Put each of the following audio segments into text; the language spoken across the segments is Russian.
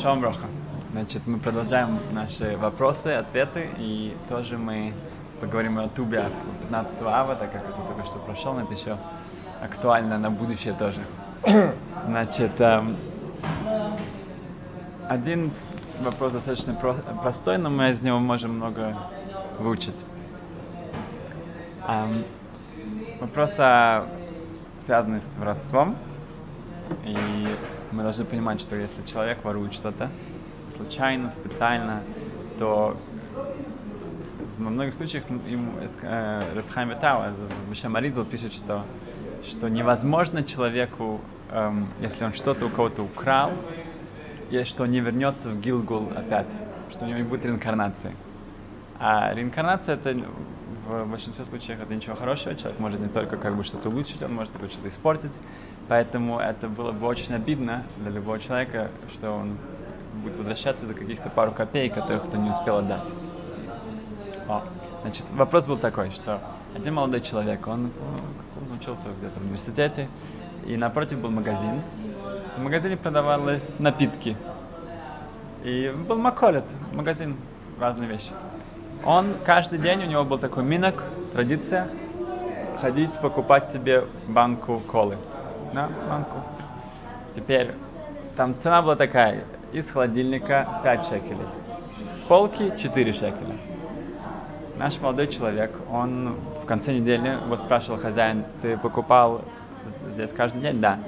Шалом Броха. Значит, мы продолжаем наши вопросы, ответы, и тоже мы поговорим о Тубе 15 ава, так как это только что прошел, но это еще актуально на будущее тоже. Значит, эм, один вопрос достаточно про- простой, но мы из него можем много выучить. Эм, вопрос, о- связанный с воровством. И мы должны понимать, что если человек ворует что-то случайно, специально, то во многих случаях ему э, Рабхайм Ветау, Мишем Аридзл пишет, что, что невозможно человеку, эм, если он что-то у кого-то украл, и что не вернется в Гилгул опять, что у него не будет реинкарнации. А реинкарнация это в большинстве случаев это ничего хорошего. Человек может не только как бы что-то улучшить, он может что-то испортить. Поэтому это было бы очень обидно для любого человека, что он будет возвращаться за каких-то пару копеек, которых кто не успел отдать. О. Значит, вопрос был такой, что один молодой человек, он, он учился где-то в университете, и напротив был магазин. В магазине продавались напитки. И был Маколет, магазин, разные вещи. Он каждый день, у него был такой минок, традиция, ходить покупать себе банку колы. Да, банку. Теперь, там цена была такая, из холодильника 5 шекелей, с полки 4 шекеля. Наш молодой человек, он в конце недели его спрашивал хозяин, ты покупал здесь каждый день? Да.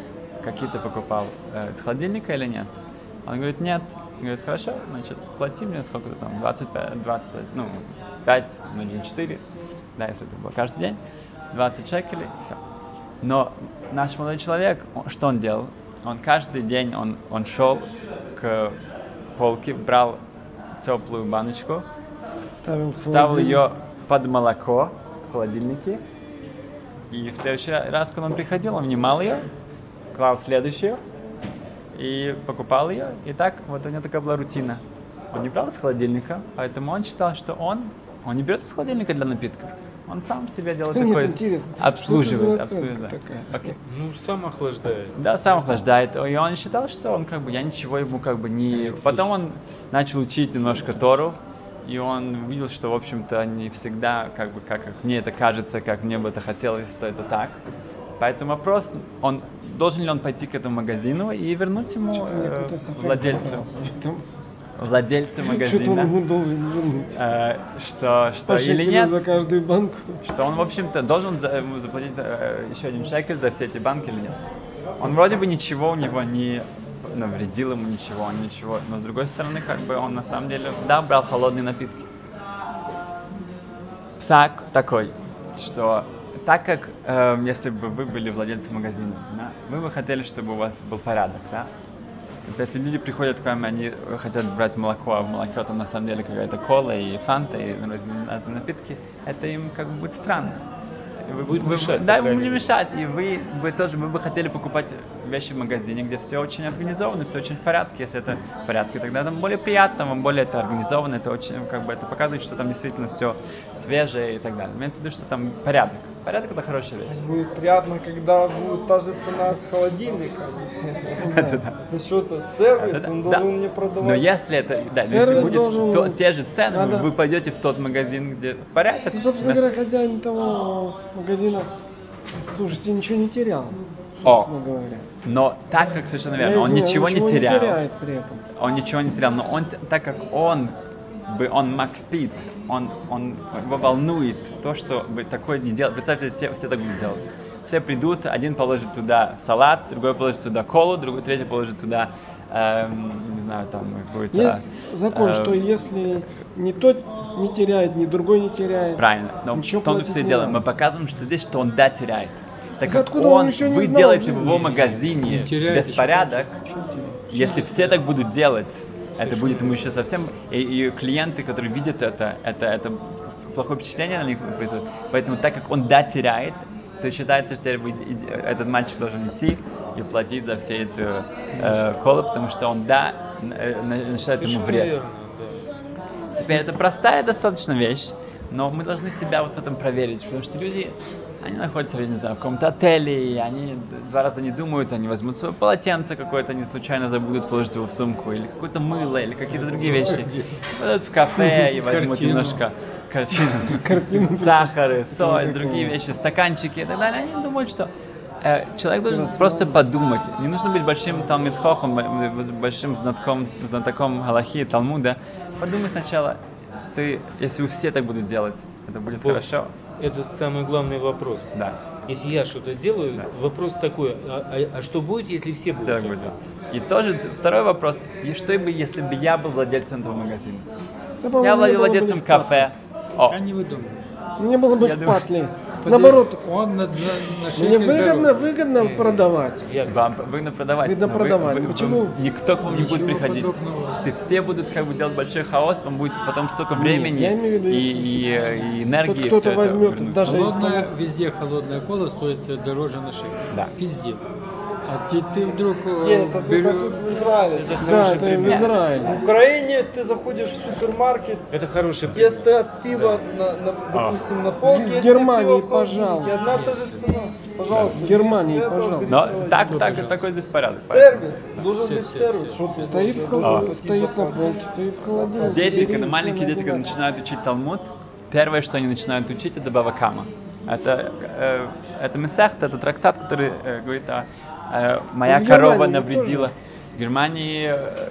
Какие ты покупал? Э, из холодильника или нет? Он говорит, нет. Он говорит, хорошо, значит, плати мне сколько-то там, 25, 20, ну, 5, ну, 4, да, если это было каждый день, 20 шекелей, все. Но наш молодой человек, он, что он делал? Он каждый день, он, он шел к полке, брал теплую баночку, Ставил, ставил ее под молоко в холодильнике, и в следующий раз, когда он приходил, он внимал ее, клал следующую, и покупал ее. И так вот у него такая была рутина. Он не брал из холодильника, поэтому он считал, что он, он не берет из холодильника для напитков. Он сам себе делает такой, интересно. обслуживает, обслуживает. Окей. Ну, сам охлаждает. Да, сам охлаждает. И он считал, что он как бы, я ничего ему как бы не... Потом он начал учить немножко Тору, и он увидел, что, в общем-то, не всегда, как бы, как, как мне это кажется, как мне бы это хотелось, то это так. Поэтому вопрос, он должен ли он пойти к этому магазину и вернуть ему э, совсем владельцу. Что-то- владельцу Что-то он магазина, ему должен вернуть. э, что, что или нет, за каждую банку. что он, в общем-то, должен за- ему заплатить э, еще один шекель за все эти банки или нет. Он вроде бы ничего у него не навредил ему ничего, он ничего, но с другой стороны, как бы он на самом деле, да, брал холодные напитки. Псак такой, что так как, э, если бы вы были владельцем магазина, да, вы бы хотели, чтобы у вас был порядок, да? Если люди приходят к вам, они хотят брать молоко, а в молоке там на самом деле какая-то кола и фанта и разные напитки, это им как бы будет странно. Вы, Будет вы- мешать, да, не мере. мешать. И вы, вы тоже вы бы хотели покупать вещи в магазине, где все очень организовано, все очень в порядке. Если это в порядке, тогда там более приятно, вам более это организовано, это очень, как бы, это показывает, что там действительно все свежее и так далее. Имеется в виду, что там порядок. Порядок это хорошая вещь. Будет приятно, когда будет та же цена с холодильником. За счет сервиса он должен мне Но продавать. если это, да, но если будет те же цены, вы пойдете в тот магазин, где порядок. Ну, собственно говоря, хозяин того магазина, слушайте, ничего не терял. О. говоря. Но так как совершенно верно, он извиняюсь, ничего не не терял. теряет при этом. Он ничего не терял, но он, так как он бы он макпит, он, он его волнует то, что бы такое не делать. Представьте, все, все так будут делать. Все придут, один положит туда салат, другой положит туда колу, другой, третий положит туда, эм, не знаю, там какой-то... Есть закон, э, что если ни тот не теряет, ни другой не теряет. Правильно. Но Ничего что мы платить все не делаем? надо. Мы показываем, что здесь, что он да теряет. Так Так как откуда он он, еще не вы знал делаете в его магазине Не теряет, беспорядок, если все так будут делать, это будет ему еще совсем... И, и клиенты, которые видят это, это, это плохое впечатление на них производит. Поэтому так как он да теряет, то считается, что этот мальчик должен идти и платить за все эти э, колы, потому что он да э, начинает ему вред. верно, да. Теперь это простая достаточно вещь, но мы должны себя вот в этом проверить, потому что люди они находятся, я не знаю, в каком-то отеле, и они два раза не думают, они возьмут свое полотенце какое-то, они случайно забудут положить его в сумку, или какое-то мыло, или какие-то другие вещи. Пойдут в кафе и возьмут Картину. немножко картину, Картину. сахары, соль, Никакого. другие вещи, стаканчики и так далее. Они думают, что э, человек должен просто подумать. Не нужно быть большим талмитхохом, большим знатком, знатоком Галахи и Талмуда. Подумай сначала, ты, если все так будут делать, это будет Вот. хорошо. Этот самый главный вопрос. Да. Если я что-то делаю, Да. вопрос такой, а, а- а что будет, если все будут Все будет. И тоже второй вопрос. И что бы, если бы я был владельцем этого магазина? Да, Я мне владел было бы владельцем кафе. О, А не выдумывай. Мне было бы Я в думаю- патле. Наоборот, Он на, на, на мне выгодно, дороже. выгодно продавать. Я- Вам выгодно продавать. Выгодно но вы- продавать. вы- Почему? вы- никто к вам не будет Ничего приходить. подобного. Если все будут как бы делать большой хаос, вам будет потом столько Нет, времени я имею в виду, и, и, э, и энергии. кто-то всё это возьмет вернуть. даже везде холодная кола стоит э, дороже на шекель. Да. Везде. А ты, ты вдруг Где? Это только берё- тут в Израиле. Это Да, хороший это в пример. В Израиле. Украине ты заходишь в супермаркет, Это хороший где пример. стоят пиво, на, на- допустим, на полке, В Германии, пиво в пожалуйста. одна та же цена. Пожалуйста, В Германии, этого, пожалуйста. Но так, так, пожалуйста. такой здесь порядок. Сервис, должен Все, быть все, сервис. все. Стоит, в должен холод- стоит на полке, стоит в холодильнике. Дети, когда маленькие дети, когда начинают учить Талмуд, первое, что они начинают учить, это Бавакама. Это, э, это Месахт, это трактат, который э, говорит о э, моя В корова Германии навредила. В Германии э,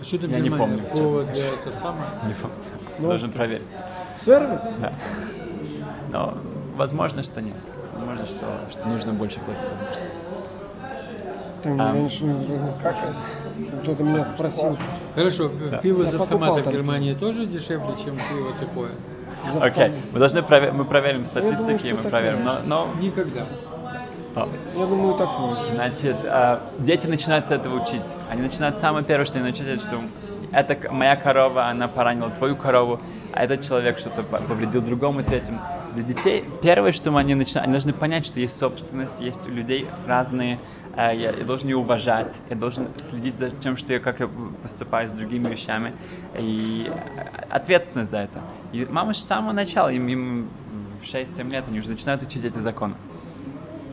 А Я не помню, Повод для этого самого? не помню. Ну. должен проверить. Сервис? Да. Но возможно, что нет. Возможно, что, что нужно больше платить. Возможно. Там А. раньше не скажу. Кто-то меня спросил. Хорошо, Да. пиво Я из автомата в там. Германии тоже дешевле, чем пиво такое? Окей, втор- мы должны прове- мы проверим думаю, статистики, что мы проверим. Но, но Никогда. Я думаю, такое же. Значит, а, дети начинают с этого учить. Они начинают самое первое, что они начинают, что это моя корова, она поранила твою корову, а этот человек что-то по- повредил другому, третьему. Для детей первое, что они начинают, они должны понять, что есть собственность, есть у людей разные, э, я, я должен ее уважать, я должен следить за тем, что я, как я поступаю с другими вещами, и э, ответственность за это. И мама же с самого начала, им, им в 6-7 лет, они уже начинают учить эти законы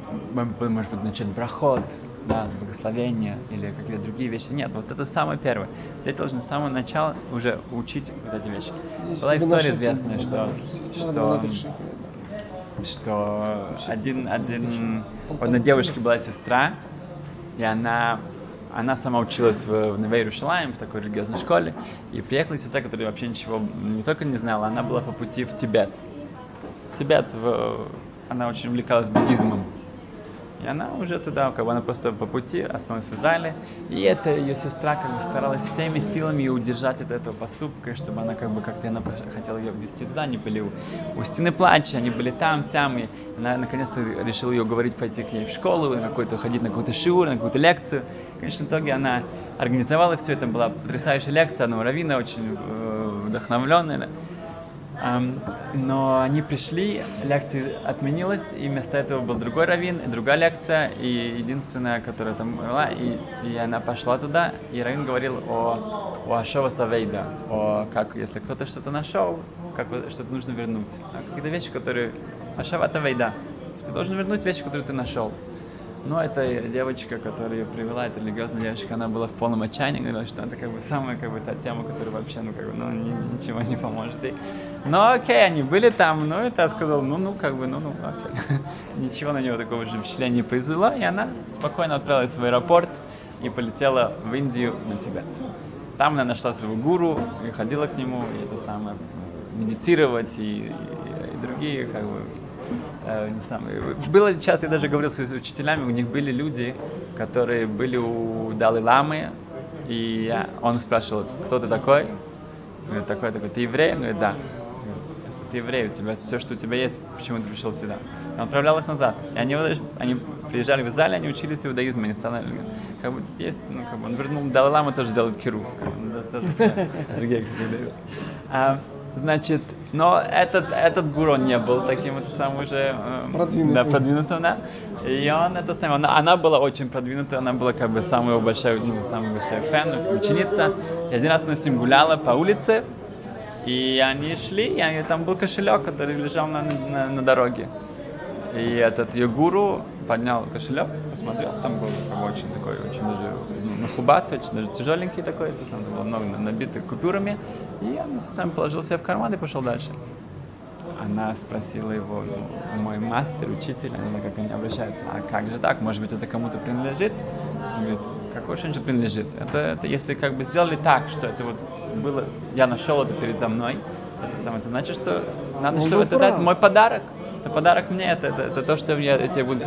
может быть, начать брахот, да, благословение или какие-то другие вещи. Нет, вот это самое первое. Дети должны с самого начала уже учить вот эти вещи. Здесь Была история известная, тут что, что, шекеля. что один, один, у одной девушки была сестра, и она, она сама училась в, в Новей Иерушалаим, в такой религиозной школе, и приехала сестра, которая вообще ничего не только не знала, она была по пути в Тибет. Тибет, в- она очень увлекалась буддизмом. И она уже туда, как бы она просто по пути осталась в Израиле. И эта ее сестра как бы старалась всеми силами удержать от этого поступка, чтобы она как бы как-то она хотела ее вести туда. Они были у, у стены плача, они были там, сям. И она наконец-то решила ее говорить пойти к ней в школу, на какой-то, ходить на какую-то шиур, на какую-то лекцию. В конечном итоге она организовала все это, была потрясающая лекция, у Равина очень э, вдохновленная. Но они пришли, лекция отменилась, и вместо этого был другой раввин, и другая лекция, и единственная, которая там была, и, и она пошла туда, и раввин говорил о, о Ашова Савейда, о как, если кто-то что-то нашел, как что-то нужно вернуть. А Какие-то вещи, которые... Ашава Тавейда. Ты должен вернуть вещи, которые ты нашел. Но эта девочка, которая ее привела, эта религиозная девочка, она была в полном отчаянии, говорила, что это как бы самая как бы та тема, которая вообще, ну как бы, ну ни- ничего не поможет ей. Но окей, они были там, ну и та сказала, ну ну как бы, ну ну окей. Ничего на него такого же впечатления не произвело, и она спокойно отправилась в аэропорт и полетела в Индию на Тибет. Там она нашла своего гуру и ходила к нему, и это самое, медитировать и, и- и другие как бы э, не знаю, было часто, я даже говорил с учителями, у них были люди, которые были у Далы Ламы, и я- он спрашивал, кто ты такой? Говорит, такой, такой, ты еврей? Он говорит, да. Если ты еврей, у тебя все, что у тебя есть, почему ты пришел сюда? Он отправлял их назад. И они, они приезжали в Израиль, они учились иудаизму, они стали, как бы, есть, ну, как бы, он вернул, Далай Лама тоже делает кирув, как бы. Значит, но этот, этот гуру не был таким вот самым уже э, Продвинутым. Да, продвинутым, да. И он это самое, она, она была очень продвинутая, она была как бы самый его большой, ну, самый большой фэн, ученица. И один раз она с ним гуляла по улице, и они шли, и они- там был кошелек, который лежал на, на, на дороге. И этот ее гуру поднял кошелек, посмотрел, там был такой очень такой, очень даже ну, нахубатый, очень даже тяжеленький такой, там было много набитых купюрами, и он сам положил себе в карман и пошел дальше. Она спросила его, ну, мой мастер, учитель, они как они обращаются, а как же так, может быть это кому-то принадлежит? Он говорит, какой что принадлежит? Это, это если как бы сделали так, что это вот было, я нашел это передо мной, это самое, это значит, что надо, Он что был это, прав. это мой подарок. Это подарок мне, это, это, это то, что я, я тебе буду.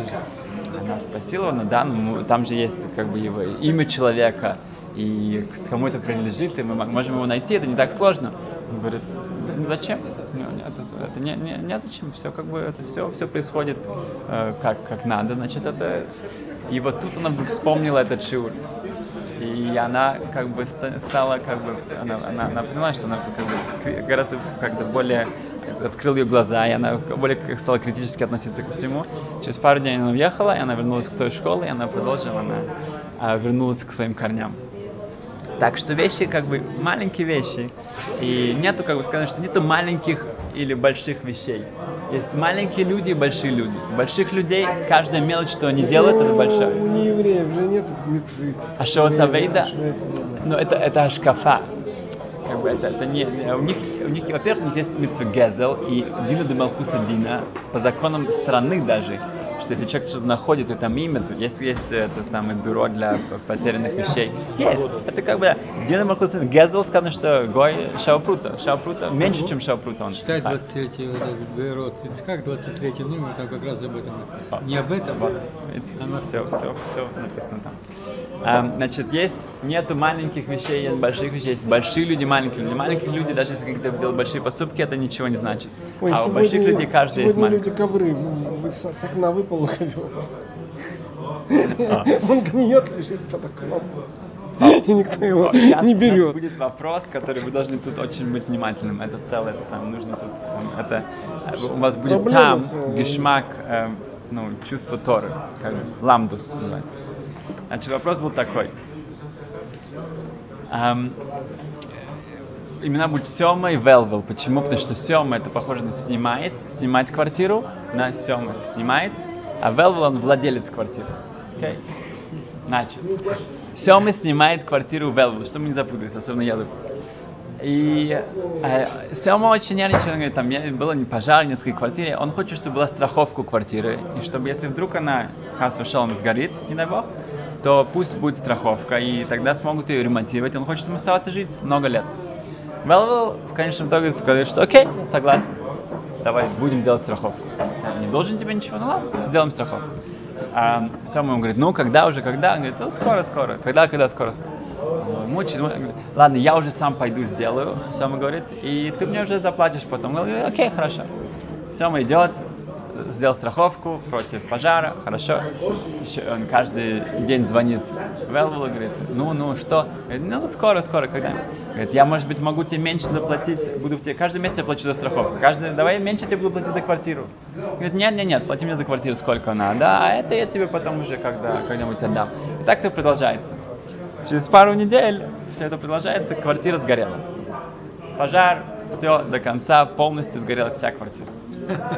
Она спросила, ну да, ну, там же есть как бы его имя человека, и кому это принадлежит, и мы мо- можем его найти, это не так сложно. Он говорит, ну зачем? Ну, это, это не, не, не зачем, все как бы, это все, все происходит э, как, как надо, значит, это... И вот тут она вдруг вспомнила этот шиур. И она как бы ста- стала как бы, она, она, она поняла, что она как бы гораздо как-то более открыл ее глаза, и она более как стала критически относиться ко всему. Через пару дней она уехала, и она вернулась к той школе, и она продолжила, она а, вернулась к своим корням. Так что вещи как бы маленькие вещи. И нету, как бы сказано, что нету маленьких или больших вещей. Есть маленькие люди и большие люди. Больших людей, каждая мелочь, что они делают, это Ну, большая. У неевреев же нет митцвы. А Шоа Савейда? Но это, это ашкафа. Как бы это, это не, у них, у них, во-первых, у них есть митцу Гезел и Дина де Малхуса Дина, по законам страны даже, что если человек что-то находит, и там имя, то есть, есть это самое бюро для потерянных вещей. Есть. Это как бы Дина де Малхуса Гезел сказано, что Гой Шаупрута. Шаупрута меньше, чем Шаупрута он. Читай хай. 23 вот этот бюро Ицхак, 23 номер, там как раз об этом написано. Не об этом, Вот, все, все, все написано там. Ам, значит, есть, нету маленьких вещей, нет больших вещей, есть большие люди, маленькие люди. Маленькие люди, даже если какие-то делают большие поступки, это ничего не значит. Ой, а у больших людей каждый есть сегодня люди маленький. ковры в- с, с окна ковер. А. Он гниет, лежит под окном. И никто его не у нас берет. будет вопрос, который вы должны тут очень быть внимательным. Это целое, это самое нужно тут. эм, Это э, у вас будет там гешмак, эм, ну чувство Торы, как ламдус называется. Значит, вопрос был такой. Ам, имена будут Сема и Велвел. Почему? Потому что Сема это похоже на снимает, снимать квартиру, на Сема это снимает, а Велвел он владелец квартиры. Окей? Значит, Сема снимает квартиру Велвел, чтобы не запутались, особенно я тут. И э, Сема очень нервничает, он говорит, там было не пожар в нескольких квартире, он хочет, чтобы была страховка квартиры, и чтобы если вдруг она, хас вышел, сгорит, не дай бог, то пусть будет страховка, и тогда смогут ее ремонтировать, он хочет им оставаться жить много лет. Велвел в конечном итоге говорит, что окей, согласен, давай будем делать страховку. Я не должен тебе ничего, ну ладно, сделаем страховку. А Сема ему говорит, ну когда уже, когда? Он говорит, ну скоро, скоро. Когда, когда, скоро, скоро. Он говорит, ладно, я уже сам пойду сделаю. Сема говорит, и ты мне уже заплатишь потом. Он говорит, окей, хорошо. Сема идет, сделал страховку против пожара, хорошо. Еще он каждый день звонит Велвелу, говорит, ну, ну, что? Говорит, ну, скоро, скоро, когда? Говорит, я, может быть, могу тебе меньше заплатить, буду тебе, каждый месяц я плачу за страховку, каждый, давай меньше тебе буду платить за квартиру. Говорит, нет, нет, нет, плати мне за квартиру сколько надо, а это я тебе потом уже когда, когда-нибудь отдам. И так это продолжается. Через пару недель все это продолжается, квартира сгорела. Пожар, все до конца, полностью сгорела вся квартира.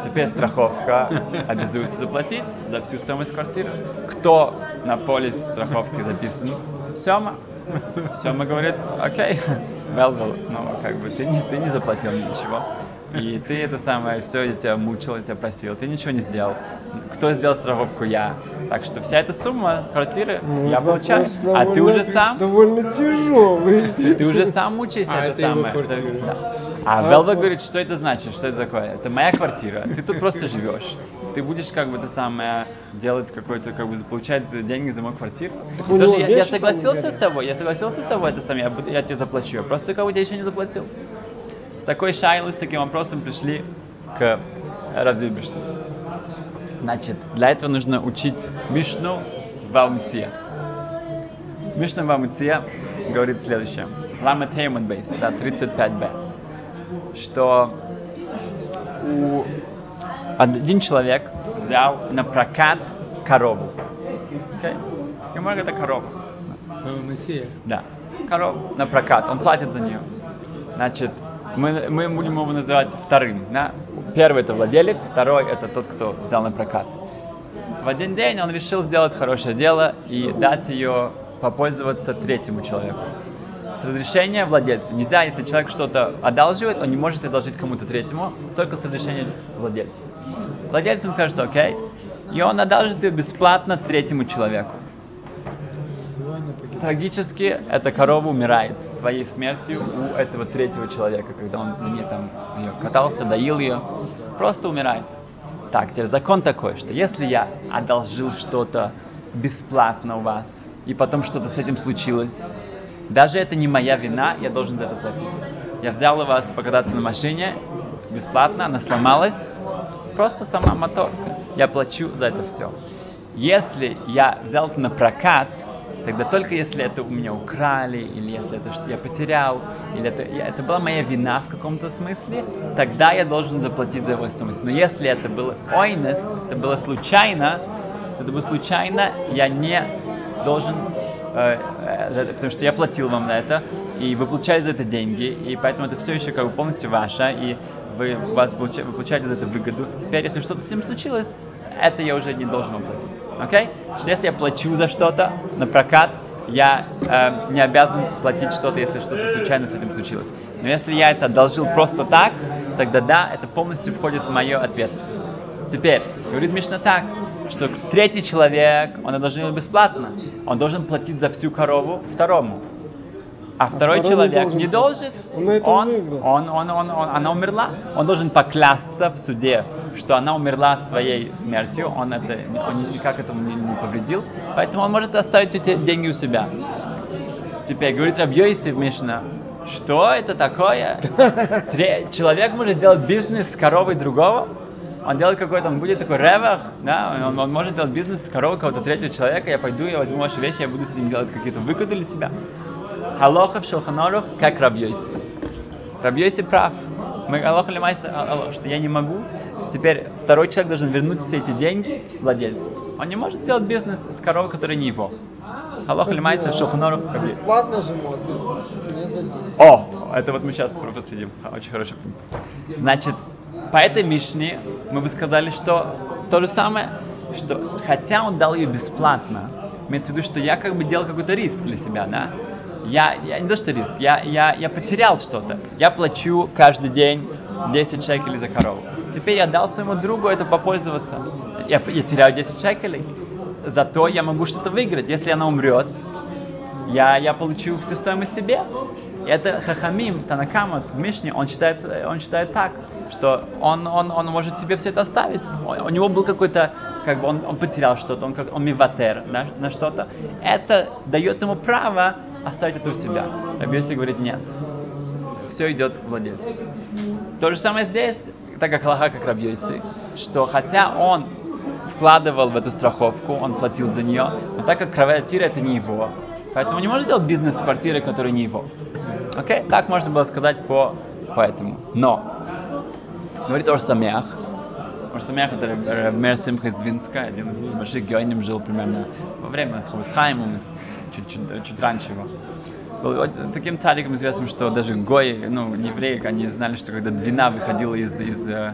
Теперь страховка обязуется заплатить за всю стоимость квартиры. Кто на полис страховки записан? Сема. Сема говорит, окей, Велвел, ну как бы ты не, ты не заплатил ничего. И ты это самое, все, я тебя мучил, я тебя просил, ты ничего не сделал. Кто сделал страховку? Я. Так что вся эта сумма квартиры Ну, я получаю. А ты уже сам Довольно тяжелый. ты уже сам мучайся, А, это, это самое. Да. А А, говорит, что это значит, что это такое? Это моя квартира, ты тут просто живешь. Ты будешь как бы это самое делать какой-то, как бы получать деньги за мою квартиру. Тоже я, я согласился с тобой, я согласился с тобой, это самое, я, я тебе заплачу. Я просто кого тебе еще не заплатил. С такой шайлой, с таким вопросом пришли к Равзюбишту. Значит, для этого нужно учить Мишну в Алмте. Мишна в Амуция говорит следующее. Лама Теймон Бейс, да, 35б. Что у один человек взял на прокат корову. Okay? Гемора это корова. Мессия. Да. Корову на прокат. Он платит за нее. Значит, мы, мы будем его называть вторым. Да? первый это владелец, второй это тот, кто взял на прокат. В один день он решил сделать хорошее дело и дать ее попользоваться третьему человеку. С разрешения владельца. Нельзя, если человек что-то одалживает, он не может одолжить кому-то третьему, только с разрешения владельца. Владелец ему скажет, что окей, и он одалжит ее бесплатно третьему человеку. Трагически эта корова умирает своей смертью у этого третьего человека, когда он на ней там ее катался, доил ее, просто умирает. Так, теперь закон такой, что если я одолжил что-то бесплатно у вас, и потом что-то с этим случилось, даже это не моя вина, я должен за это платить. Я взял у вас покататься на машине бесплатно, она сломалась, просто сама моторка. Я плачу за это все. Если я взял это на прокат, тогда только если это у меня украли, или если это что я потерял, или это, это была моя вина в каком-то смысле, тогда я должен заплатить за его стоимость. Но если это было ойнес, это было случайно, если это было случайно, я не должен, э, э, потому что я платил вам на это, и вы получали за это деньги, и поэтому это все еще как бы полностью ваше, и вы, вас получаете, вы получаете за это выгоду. Теперь, если что-то с ним случилось, это я уже не должен вам платить. Окей? Okay? Если я плачу за что-то на прокат, я э, не обязан платить что-то, если что-то случайно с этим случилось. Но если я это одолжил просто так, тогда да, это полностью входит в мою ответственность. Теперь, говорит Мишна так, что третий человек, он одолжил бесплатно, он должен платить за всю корову второму. А, а второй, человек не должен, не должен он, он, он, он, он, она умерла, он должен поклясться в суде, что она умерла своей смертью, он это, он никак этому не, не повредил, поэтому он может оставить эти деньги у себя. Теперь говорит Рабьёйси в Мишна, что это такое? Человек может делать бизнес с коровой другого? Он делает какой-то, он будет такой ревах, да, он, он может делать бизнес с коровой кого-то третьего человека, я пойду, я возьму ваши вещи, я буду с ним делать какие-то выгоды для себя. Халоха в Шелханорух, как Рабьёйси. Рабьёйси прав. Мы Аллаху лимайся, что я не могу. Теперь второй человек должен вернуть все эти деньги владельцу. Он не может делать бизнес с коровой, которая не его. Аллаху лимайся, Шелханорух. Бесплатно же можно. О, это вот мы сейчас проследим. Очень хороший пункт. Значит, по этой Мишне мы бы сказали, что то же самое, что хотя он дал ее бесплатно, имеется в виду, что я как бы делал какой-то риск для себя, да? Я, я не то что риск, я, я, я потерял что-то. Я плачу каждый день 10 шекелей за корову. Теперь я дал своему другу это попользоваться. Я, я теряю 10 шекелей. Зато я могу что-то выиграть. Если она умрет, я, я получу всю стоимость себе. И это Хахамим, Танакама, в Мишне, он считает, он считает так, что он, он, он может себе все это оставить. У него был какой-то, как бы он, он потерял что-то, он, как, он миватер на, на что-то. Это дает ему право оставить это у себя. Рабиоси говорит нет. Все идет владельцу. То же самое здесь, так как Аллаха, как Рабьёйси, что хотя он вкладывал в эту страховку, он платил за нее, но так как квартира это не его, поэтому не может делать бизнес с квартирой, которая не его. Окей? Okay? Так можно было сказать по, по этому. Но, говорит Ор Самях это Мер Симха из Двинска, один из больших геоним жил примерно во время с чуть, чуть раньше его. Был таким цариком известным, что даже гои, ну, евреи, они знали, что когда Двина выходила из, из, э,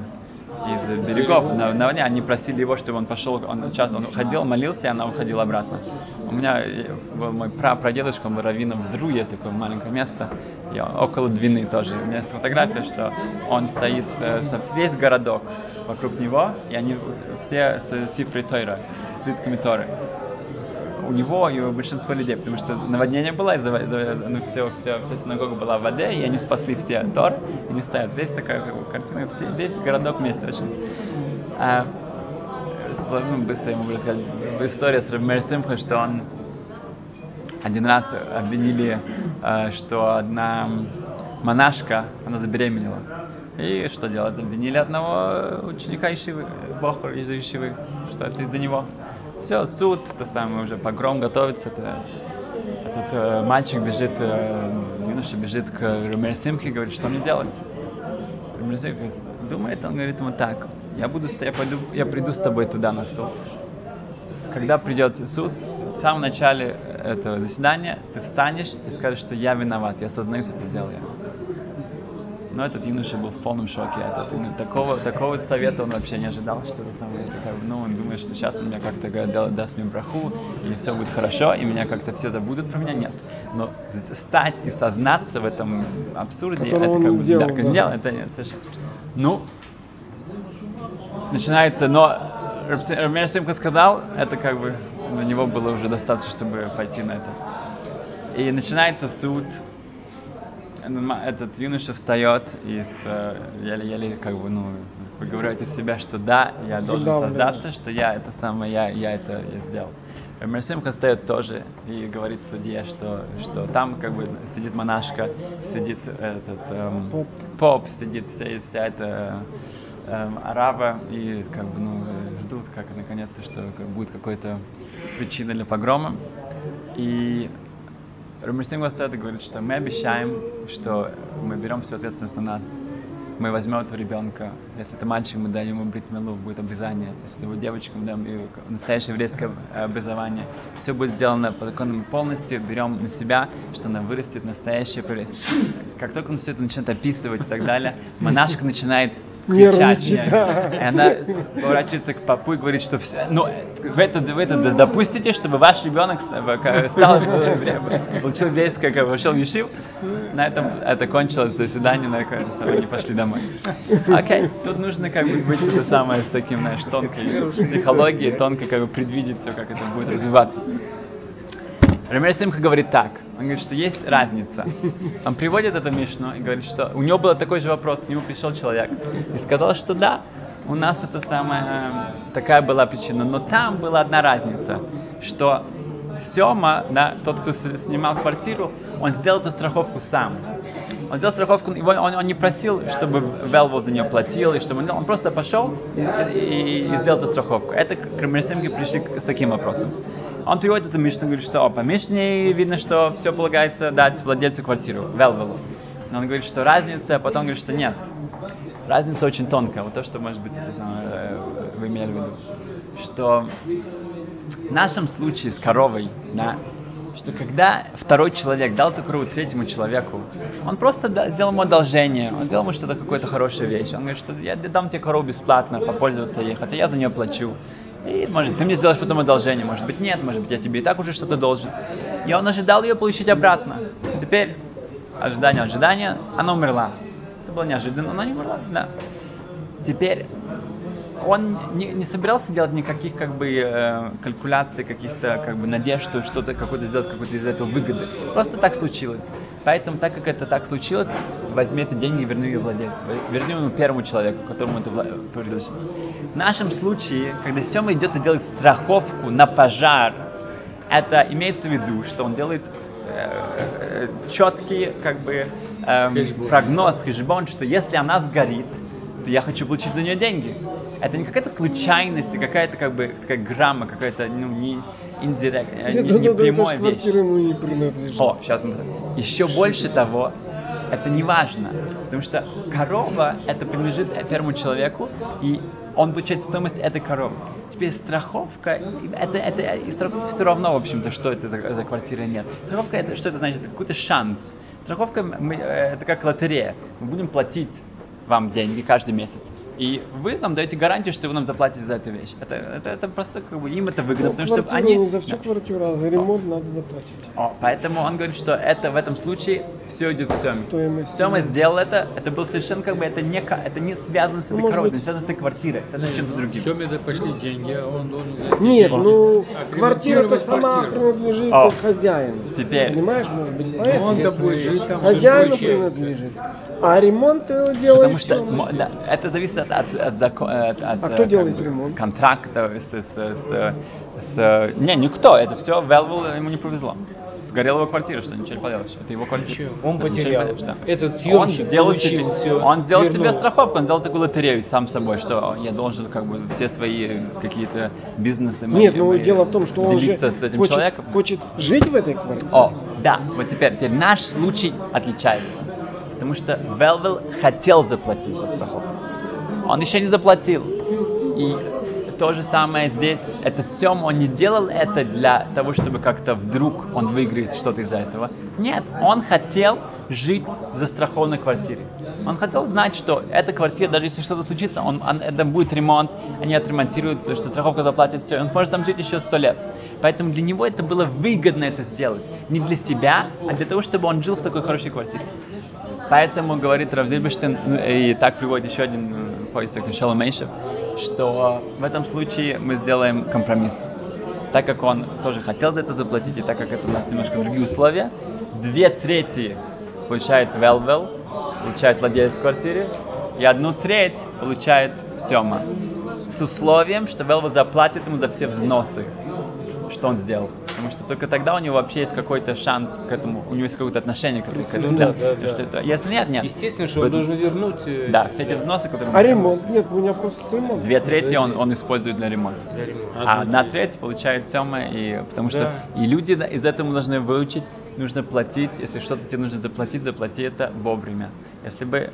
из берегов на, на войне, они просили его, чтобы он пошел, он час он ходил, молился, и она уходила обратно. У меня был мой прадедушка, он был раввином в Друе, такое маленькое место, и около Двины тоже. У меня есть фотография, что он стоит, э, весь городок вокруг него, и они все с Сифрой Тойра, с свитками Торы у него и у большинства людей, потому что наводнение было, из-за, ну, все, все, вся синагога была в воде, и они спасли все Тор, и не стоят. Весь такая картина, весь городок вместе очень. А, ну, быстро ему рассказать история с Рабмер Симхой, что он один раз обвинили, э, что одна монашка, она забеременела. И что делать? Обвинили одного ученика Ишивы, Бохор из Ишивы, что это из-за него. Все, суд, то самое уже погром готовится. Это, этот э, мальчик бежит, э, юноша бежит к Румер Симхе и говорит, что мне делать? Румер Симхе думает, он говорит ему так, я буду, я, пойду, я приду с тобой туда на суд. Когда придет суд, в самом начале этого заседания ты встанешь и скажешь, что я виноват, я осознаю, что это сделал я. Но этот юноша был в полном шоке от этого. Ну, Такого, такого совета он вообще не ожидал, что это самое. Это как ну, он думает, что сейчас он мне как-то га- даст мне браху, и все будет хорошо, и меня как-то все забудут про меня. Нет. Но стать и сознаться в этом абсурде, Которого это как бы, делал, да, да. делал, это нет, совершенно. Ну, начинается, но Рамир Симха сказал, это как бы для него было уже достаточно, чтобы пойти на это. И начинается суд. Этот юноша встает и с, э, еле-еле как бы, ну, выговаривает из себя, что да, я должен Да, да. создаться, что я это самое, я, я это я сделал. Рамир Симха встает тоже и говорит судье, что, что там как бы сидит монашка, сидит этот эм, Поп. поп, сидит вся, вся эта эм, арава и как бы ну ждут как наконец-то что будет какой-то причина для погрома и Рамирсинг встает и говорит, что мы обещаем, что мы берем всю ответственность на нас. Мы возьмем этого ребенка. Если это мальчик, мы даем ему бритмелу, будет обрезание. Если это будет девочка, мы даем ей настоящее еврейское образование. Все будет сделано по закону мы полностью. Берем на себя, что она вырастет настоящая прелесть. Как только он все это начинает описывать и так далее, монашка начинает Нервничать, да. И она поворачивается к папу и говорит, что все, ну, вы это, вы это допустите, чтобы ваш ребенок в- к- стал, э, получил еврейское, как вошел в Ешив. На этом это кончилось заседание, на самое, они пошли домой. Окей, тут нужно как бы быть это самое с таким, знаешь, тонкой психологией, тонко как бы предвидеть все, как это будет развиваться. Рамир Симха говорит так. Он говорит, что есть разница. Он приводит это Мишну и говорит, что у него был такой же вопрос. К нему пришел человек и сказал, что да, у нас это самая такая была причина. Но там была одна разница, что Сема, да, тот, кто снимал квартиру, он сделал эту страховку сам. Он сделал страховку, его- он, он не просил, чтобы Велвел за нее платил, и чтобы он, просто пошел и, и- и сделал эту страховку. Это к Рамирсимге пришли с таким вопросом. Он приводит эту Мишну говорит, что по Мишне видно, что все полагается дать владельцу квартиру, Велвелу. Но он говорит, что разница, а потом говорит, что нет. Разница очень тонкая. Вот то, что, может быть, это э, вы имели в виду. Что в нашем случае с коровой, да, что когда второй человек дал эту корову третьему человеку, он просто да- сделал ему одолжение, он сделал ему что-то, какую-то хорошую вещь. Он говорит, что я дам тебе корову бесплатно, попользоваться ей, хотя я за нее плачу. И, может, ты мне сделаешь потом одолжение, может быть, нет, может быть, я тебе и так уже что-то должен. И он ожидал ее получить обратно. Теперь ожидание, ожидание, она умерла. Это было неожиданно, но она не умерла, да. Теперь он не, не собирался делать никаких как бы э, калькуляций, каких-то как бы надежд, что что-то какое-то сделать, какой-то из этого выгоды. Просто так случилось. Поэтому, так как это так случилось, возьми эти деньги и верни ее владельцу. Верни ему первому человеку, которому это вла- принадлежит. В нашем случае, когда Сема идет и делает страховку на пожар, это имеется в виду, что он делает э, четкий как бы Хешбон. прогноз, хижбон, что если она сгорит, то я хочу получить за нее деньги. Это не какая-то случайность, какая-то как бы такая грамма, какая-то ну, не индирект, э, не, Да, не да, прямая вещь. ему не принадлежит. О, сейчас мы... Еще больше того, это не важно, потому что корова это принадлежит первому человеку, и он получает стоимость этой коровы. Теперь страховка, это, это и страховка все равно, в общем-то, что это за, за квартира нет. Страховка это что это значит? Это какой-то шанс. Страховка мы, э, это как лотерея. Мы будем платить вам деньги каждый месяц. И вы нам даете гарантию, что вы нам заплатите за эту вещь. Это, это, это просто как бы им это выгодно, Ну, потому что они... не за всю Да. квартиру, а за ремонт надо заплатить. О, поэтому он говорит, что это в этом случае все идет в Семе. Стоимость. Сема сделал это, это был совершенно как бы, это не, это не связано с Ну, этой может коровой, быть- не связано с этой квартирой, это с чем-то другим. Все мне пошли деньги, а он должен Нет, деньги. ну А квартира-то сама квартиру. принадлежит О, хозяину. теперь. Понимаешь, может быть, Он поэтому да будет жить там, хозяину принадлежит. А ремонт э, делает Потому что да, это зависит от, от, от, от- от, А э, кто как делает бы, ремонт? контракта с, с, с, с- Не, никто, это все Велвел ему не повезло. Сгорела его квартира, что ничего не поделаешь. Это его квартира. Ничего, он Ничего не потерял. поделаешь, да. Этот он съемщик сделал получил себе, всё, он сделал себе вернул. страховку, он сделал такую лотерею сам собой, что я должен как бы все свои какие-то бизнесы мои- Нет, ну мои дело в том, что он же делиться с этим хочет, человеком. хочет жить в этой квартире. О, да, вот теперь, теперь наш случай отличается. Потому что Велвел хотел заплатить за страховку. Он еще не заплатил. И то же самое здесь. Этот Сем, он не делал это для того, чтобы как-то вдруг он выиграет что-то из-за этого. Нет, он хотел жить в застрахованной квартире. Он хотел знать, что эта квартира, даже если что-то случится, он, он- это будет ремонт, они отремонтируют, потому что страховка заплатит все, он может там жить еще сто лет. Поэтому для него это было выгодно это сделать. Не для себя, а для того, чтобы он жил в такой хорошей квартире. Поэтому говорит Равзильбештин, ну, и так приводит еще один э, поиск Мишела Мейшев, что в этом случае мы сделаем компромисс. Так как он тоже хотел за это заплатить, и так как это у нас немножко другие условия, две трети получает Велвел, получает владелец квартиры, и одну треть получает Сема. С условием, что Велвел заплатит ему за все взносы, что он сделал. Потому что только тогда у него вообще есть какой-то шанс к этому, у него есть какое-то отношение к этому. к этому, Да, да. да. Что это- если нет, нет. Естественно, что он Поэтому- должен вернуть... э, Да, все эти взносы, которые... А ремонт? Нет, у меня просто с ремонтом. Две трети он, он использует для ремонта. для ремонта. А одна треть получает Сема, и потому что и люди из этого должны выучить, нужно платить, если что-то тебе нужно заплатить, заплати это вовремя. Если бы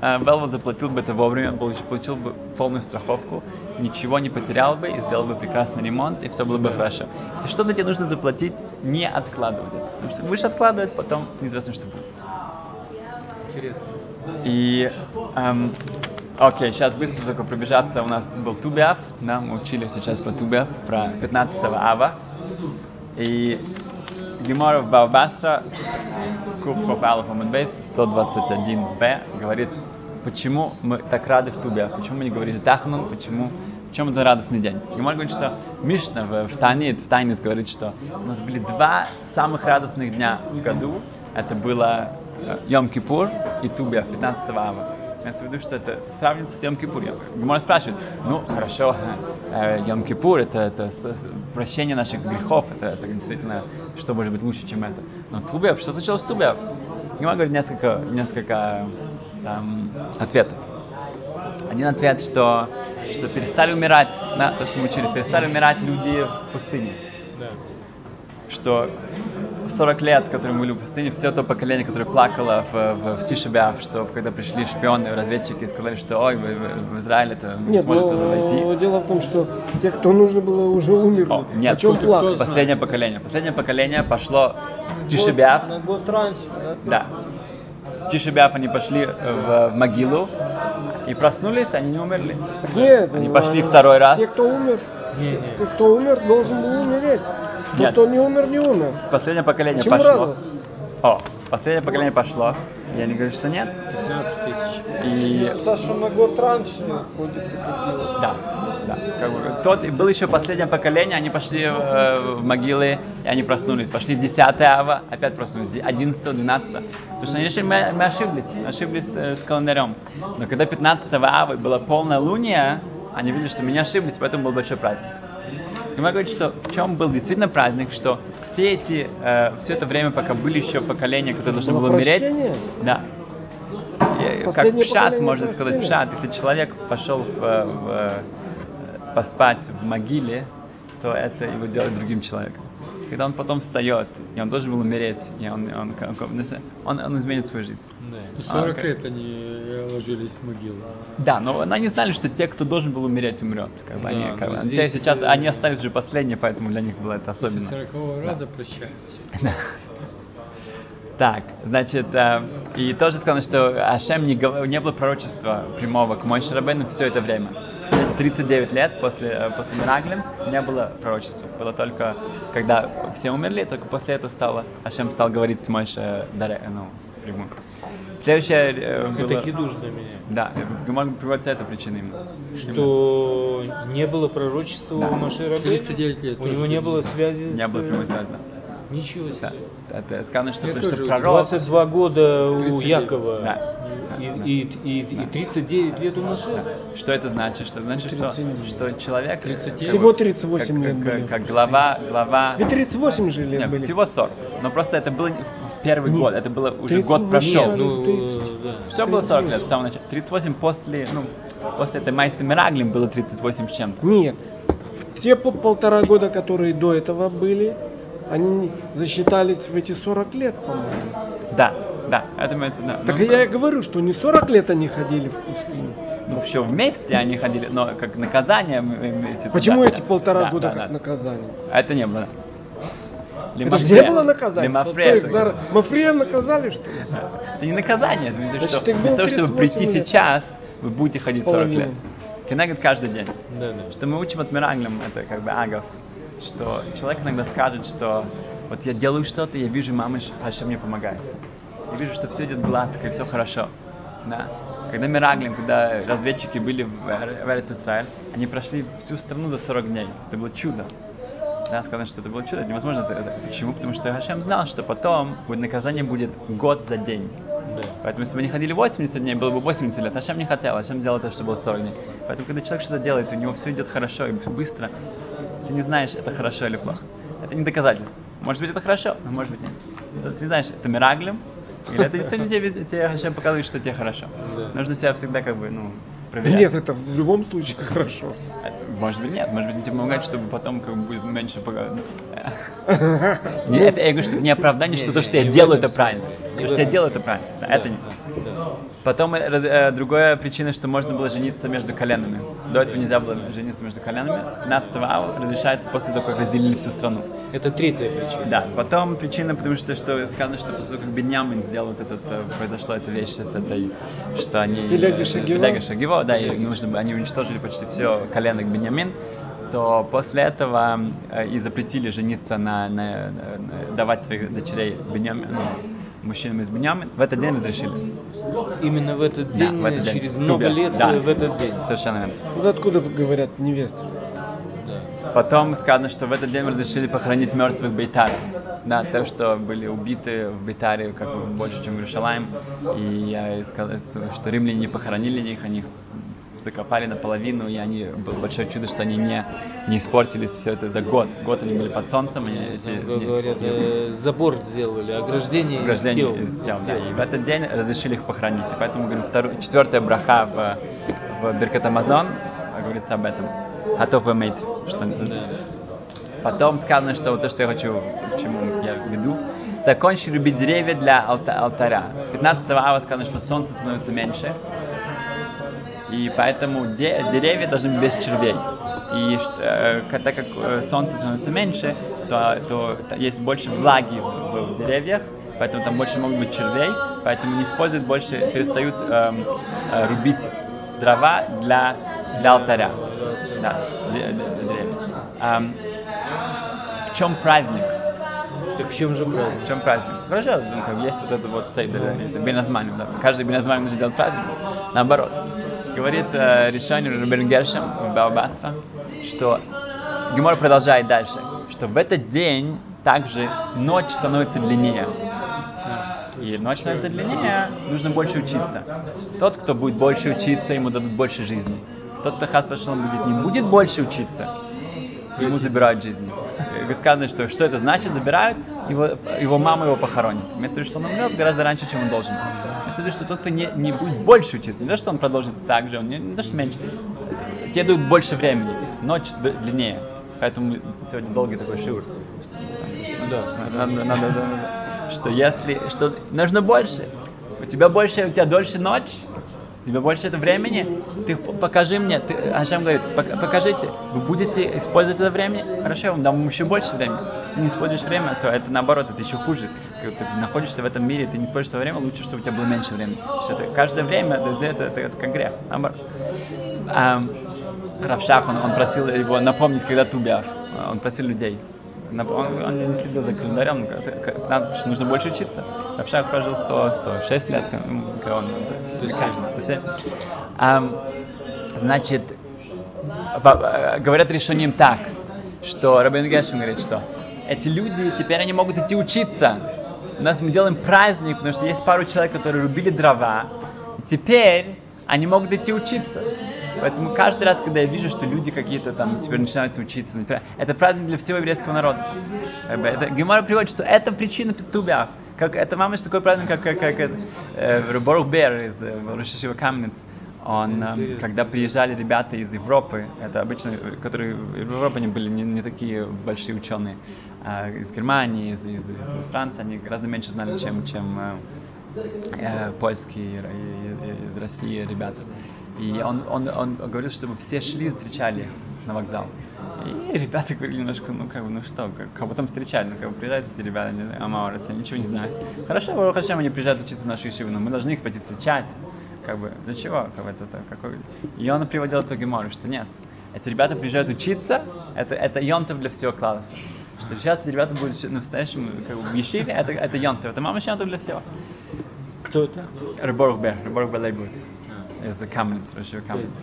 э, Velvet заплатил бы это вовремя, он получ- получил бы полную страховку, ничего не потерял бы и сделал бы прекрасный ремонт, и все было бы хорошо. Если что-то тебе нужно заплатить, не откладывать это. Потому что будешь откладывать, потом неизвестно, что будет. Интересно. И, эм, окей, сейчас быстро только пробежаться. У нас был Тубиав, да, мы учили сейчас про Тубиав, про 15 ава. И Гемора в Баобасра, Куб Хофалов Амадбейс, 121б, говорит, почему мы так рады в Тубиав, почему мы не говорили Тахнун, почему, в чем это радостный день. Гемор говорит, что Мишна в, в Танит, в Тайнис говорит, что у нас были два самых радостных дня в году. Это было э, Йом-Кипур и Тубиав, 15 ава. Имеется в виду, что это сравнится с Йом-Кипуром. Гемора спрашивает, ну хорошо, э, Йом-Кипур это, это прощение наших грехов, это, это действительно, что может быть лучше, чем это. Но Тубиав, что случилось с Тубиав? Гемора говорит несколько, несколько эм, ответов. Один ответ, что, что перестали умирать, да, то, что мы учили, перестали умирать люди в пустыне. Да. Что 40 лет, которые мы были в пустыне, все то поколение, которое плакало в, в, в Тишебяв, что когда пришли шпионы, разведчики, и сказали, что ой, вы в Израиле это не Нет, сможете туда но войти. дело в том, что те, кто нужно было, уже умерли. О, нет, О чем плакать? последнее поколение. Последнее поколение пошло в Тишебяв, На год раньше, да? да. В Тишебяв они пошли в, в могилу и проснулись, они не умерли. Так нет, Они э, пошли второй раз. Все, кто умер, Не, не. кто умер, должен был умереть. Нет. кто не умер, не умер. Последнее поколение Чему пошло. радоваться? О, последнее поколение пошло. И они говорят, что нет. 15 тысяч. И Это что на год раньше прикатилось. да, да. Как бы, тот, и было еще последнее поколение, они пошли э, в могилы, и они проснулись. Пошли в 10 ава, опять проснулись, 11 12 Потому что они решили, мы, мы ошиблись, мы ошиблись э, с календарем. Но когда 15 авы была полная луния, они видели, что мы не ошиблись, поэтому был большой праздник. И мы говорим, что в чем был действительно праздник, что все эти, э, все это время, пока были еще поколения, которые должны Было были умереть, да. Как Последнее пшат, поколение можно сказать, пшат. Если человек пошел в, в, э, поспать в могиле, то это его делает другим человеком. Когда он потом встает, и он должен был умереть, и он, он, как- ну, он, он изменит свою жизнь. Да. И 40 А, лет они ложились в могилу. Да, но они знали, что те, кто должен был умереть, умрет. Как бы Да, они, как бы, здесь, те сейчас э, они остались уже последние, поэтому для них было это После особенно. 40 раза прощаются. Так, значит, э, и тоже сказано, что Ашем не, не было пророчества прямого к Мойше Рабейну все это время. 39 лет после, э, после Мираглем не было пророчества. Было только, когда все умерли, только после этого стало, Ашем стал говорить с Мойше Даре, ну, прямую. Следующее э, было... Это хидуш для меня. Да, Геморе приводится эта причина именно. Что не было пророчества Да. у Маши Рабейна? 39 лет У него не не было связи Не с... было прямой связи, да. Ничего Да. себе. Это сказано, что, потому что пророк... 22 года у 39. Якова Да. и, Да. и, и, и 39 лет у Маши. Что это значит? Что значит, что, 39. что человек... 37. как Всего бы, 38 как, лет как- были. как глава, глава... Ведь 38 же лет Нет, были. всего 40. Но просто это было в первый Нет. год, это было уже 38 год прошел. Нет, ну, 30. да. Все было 40 лет 38. с самого начала. 38 после, ну, после этой Майсы Мираглим было 38 с чем-то. Нет. Все по полтора года, которые до этого были, они засчитались в эти 40 лет, по-моему. Да. Да, это имеется в виду. Так Ну, я и говорю, что не 40 лет они ходили в пустыню. Ну, все вместе они ходили, но как наказание... виду, Почему да, эти да, полтора да, года да, как да. наказание? Это не было. Это же не было наказания. Вот Лимафре. зар- Мафрея наказали, что ли? Это не наказание, это значит, что вместо того, чтобы 38 прийти лет. сейчас, вы будете ходить С 40 половиной. лет. Кенегет каждый день. Да, да. Что мы учим от Миранглем, это как бы агов, что человек иногда скажет, что вот я делаю что-то, я вижу, мама Хаша мне помогает. Я вижу, что все идет гладко и все хорошо. Да. Когда Мираглим, когда разведчики были в, в Эрец Исраэль, они прошли всю страну за 40 дней. Это было чудо. Да, сказано, что это было чудо. Невозможно это, это- Почему? Потому что Хашем знал, что потом будет наказание будет год за день. Да. Поэтому если бы они ходили 80 дней, было бы 80 лет. Хашем не хотел, Хашем сделал это, чтобы было 40 дней. Поэтому, когда человек что-то делает, у него все идет хорошо и быстро, ты не знаешь, это хорошо или плохо. Это не доказательство. Может быть, это хорошо, но может быть нет. Это, ты не знаешь, это мираглем, или это действительно тебе, везде- тебе Хашем показывает, что тебе хорошо. Да. Нужно себя всегда как бы, ну, Да проверять. нет, это в любом случае хорошо. А, Может быть, нет. Может быть, тебе помогать, чтобы потом как бы будет меньше пога- ну, Не, это, я говорю, что это не оправдание, что то, что я делаю, это правильно. То, что я делаю, это правильно. Это не. Да. Потом э, э, другая причина, что можно было жениться между коленами. До этого нельзя было жениться между коленами. 15 ава разрешается после того, как разделили всю страну. Это третья причина. Да, потом причина, потому что, что сказано, что после того, как Беньямин сделал вот этот, э, произошла эта вещь с этой, что они... Пелег и э, Шагива, да, и нужно, они уничтожили почти все коленок Беньямин, то после этого э, и запретили жениться на, на- на- давать своих дочерей Беньямин, ну, мужчинам из Беньямин, в этот день разрешили. Именно в этот Да, день, в этот день. через Тубе. много лет, Да. э, в этот день. Совершенно верно. Вот откуда говорят невесты? Да. Потом сказано, что в этот день разрешили похоронить мертвых Бейтар. Да, то, что были убиты в Бейтаре как бы больше, чем в Иерушалаим. И я сказал, что римляне не похоронили их, они их закопали наполовину, и они было большое чудо, что они не, не испортились все это за год. Год они были под солнцем, они эти Как говорят, не- забор сделали, ограждение, ограждение из тел, из да. И в этот день разрешили их похоронить. И поэтому говорим, вторую, четвертая браха в, в Беркат Амазон говорится об этом. Готов иметь, что Да. Потом сказано, что то, что я хочу, к чему я веду, закончи любить деревья для алта- алтаря. 15 ава сказано, что солнце становится меньше, и поэтому де- деревья должны быть без червей. И э, так как э, солнце становится меньше, то, то та- есть больше влаги в, в деревьях, поэтому там больше могут быть червей, поэтому не используют больше, перестают эм, э, рубить дрова для, для алтаря. Да, для- для деревьев. Ам, в чем праздник? Так в чем же праздник? В чем праздник? Хорошо, ну, как есть вот это вот сейдер, это беназманим, да. Каждый беназманим нужно делать праздник. Наоборот. Говорит э, решение Рубен Гершем в Баобасра, что Гемор продолжает дальше, что в этот день также ночь становится длиннее. И ночь становится длиннее, нужно больше учиться. Тот, кто будет больше учиться, ему дадут больше жизни. Тот, кто хас вашалом будет, не будет больше учиться, ему забирают жизни. И Сказано, что что это значит, забирают, его, его мама его похоронит. Имеется в виду, что он умрет гораздо раньше, чем он должен. Имеется в виду, что тот, кто не, не будет больше учиться, не то, что он продолжит так же, он не, не то, что меньше, тебе дают больше времени, ночь длиннее. Поэтому сегодня долгий такой шиур. Да. Надо, надо, надо, надо, что если, что нужно больше, у тебя больше, у тебя дольше ночь, у тебя больше это времени, ты покажи мне, ты, Ашем говорит, «Пок- покажите, вы будете использовать это время, хорошо, я вам дам еще больше времени. Если ты не используешь время, то это наоборот, это еще хуже. Когда ты находишься в этом мире, ты не используешь свое время, лучше, чтобы у тебя было меньше времени. Что это, каждое время, это, это, это, это как грех, наоборот. Ам, Равшах, он, он просил его напомнить, когда Тубиав. Он просил людей. Он, он не следил за календарем, что нужно больше учиться. Равшах прожил 100, 106 лет, он, 107. 107. Ам, значит, э, говорят решением так, что Рабин Гершин говорит, что эти люди, теперь они могут идти учиться. У нас мы делаем праздник, потому что есть пару человек, которые рубили дрова, и теперь они могут идти учиться. Поэтому каждый раз, когда я вижу, что люди какие-то там теперь начинают учиться, например, это праздник для всего еврейского народа. Это, Гемара приводит, что это причина Тубиав. Как, это мамыч такой праздник, как, как, как э, Борух Бер из э, Рошишива Камнец. Он, э, когда приезжали ребята из Европы, это обычно, э, которые в Европе они были не, не такие большие ученые, а из Германии, из, из, из- из Франции, они гораздо меньше знали, чем, чем, э, э, польские из России ребята. И он, он, он говорил, чтобы все шли, встречали их на вокзал. И ребята говорили немножко, ну как бы, ну что, как, кого там встречать, ну как бы приезжают эти ребята, не знаю, амаурцы, они ничего не знают. Хорошо, Барух Хашем, они приезжают учиться в нашу ишиву, но мы должны их пойти встречать. Как бы, для чего? Как бы, это, это какой... И он приводил эту гемору, что нет, эти ребята приезжают учиться, это, это йонтов для всего класса. Что сейчас эти ребята будут ну, в настоящем, как бы, в ешиве, это, это йонтов, это мама йонтов для всего. Кто это? Рыборг Бер, Рыборг Белайбут. Из Каменец, Рощевой Каменец.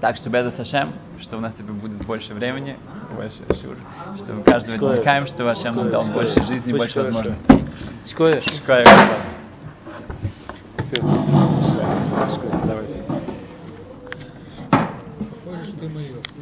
Так что Беда Сашем, что у нас теперь будет больше времени, больше шур, что мы каждого отвлекаем, что Ашем нам дал больше жизни, больше возможностей. Шкоя. Шкоя, Все. Шкоя, удовольствие.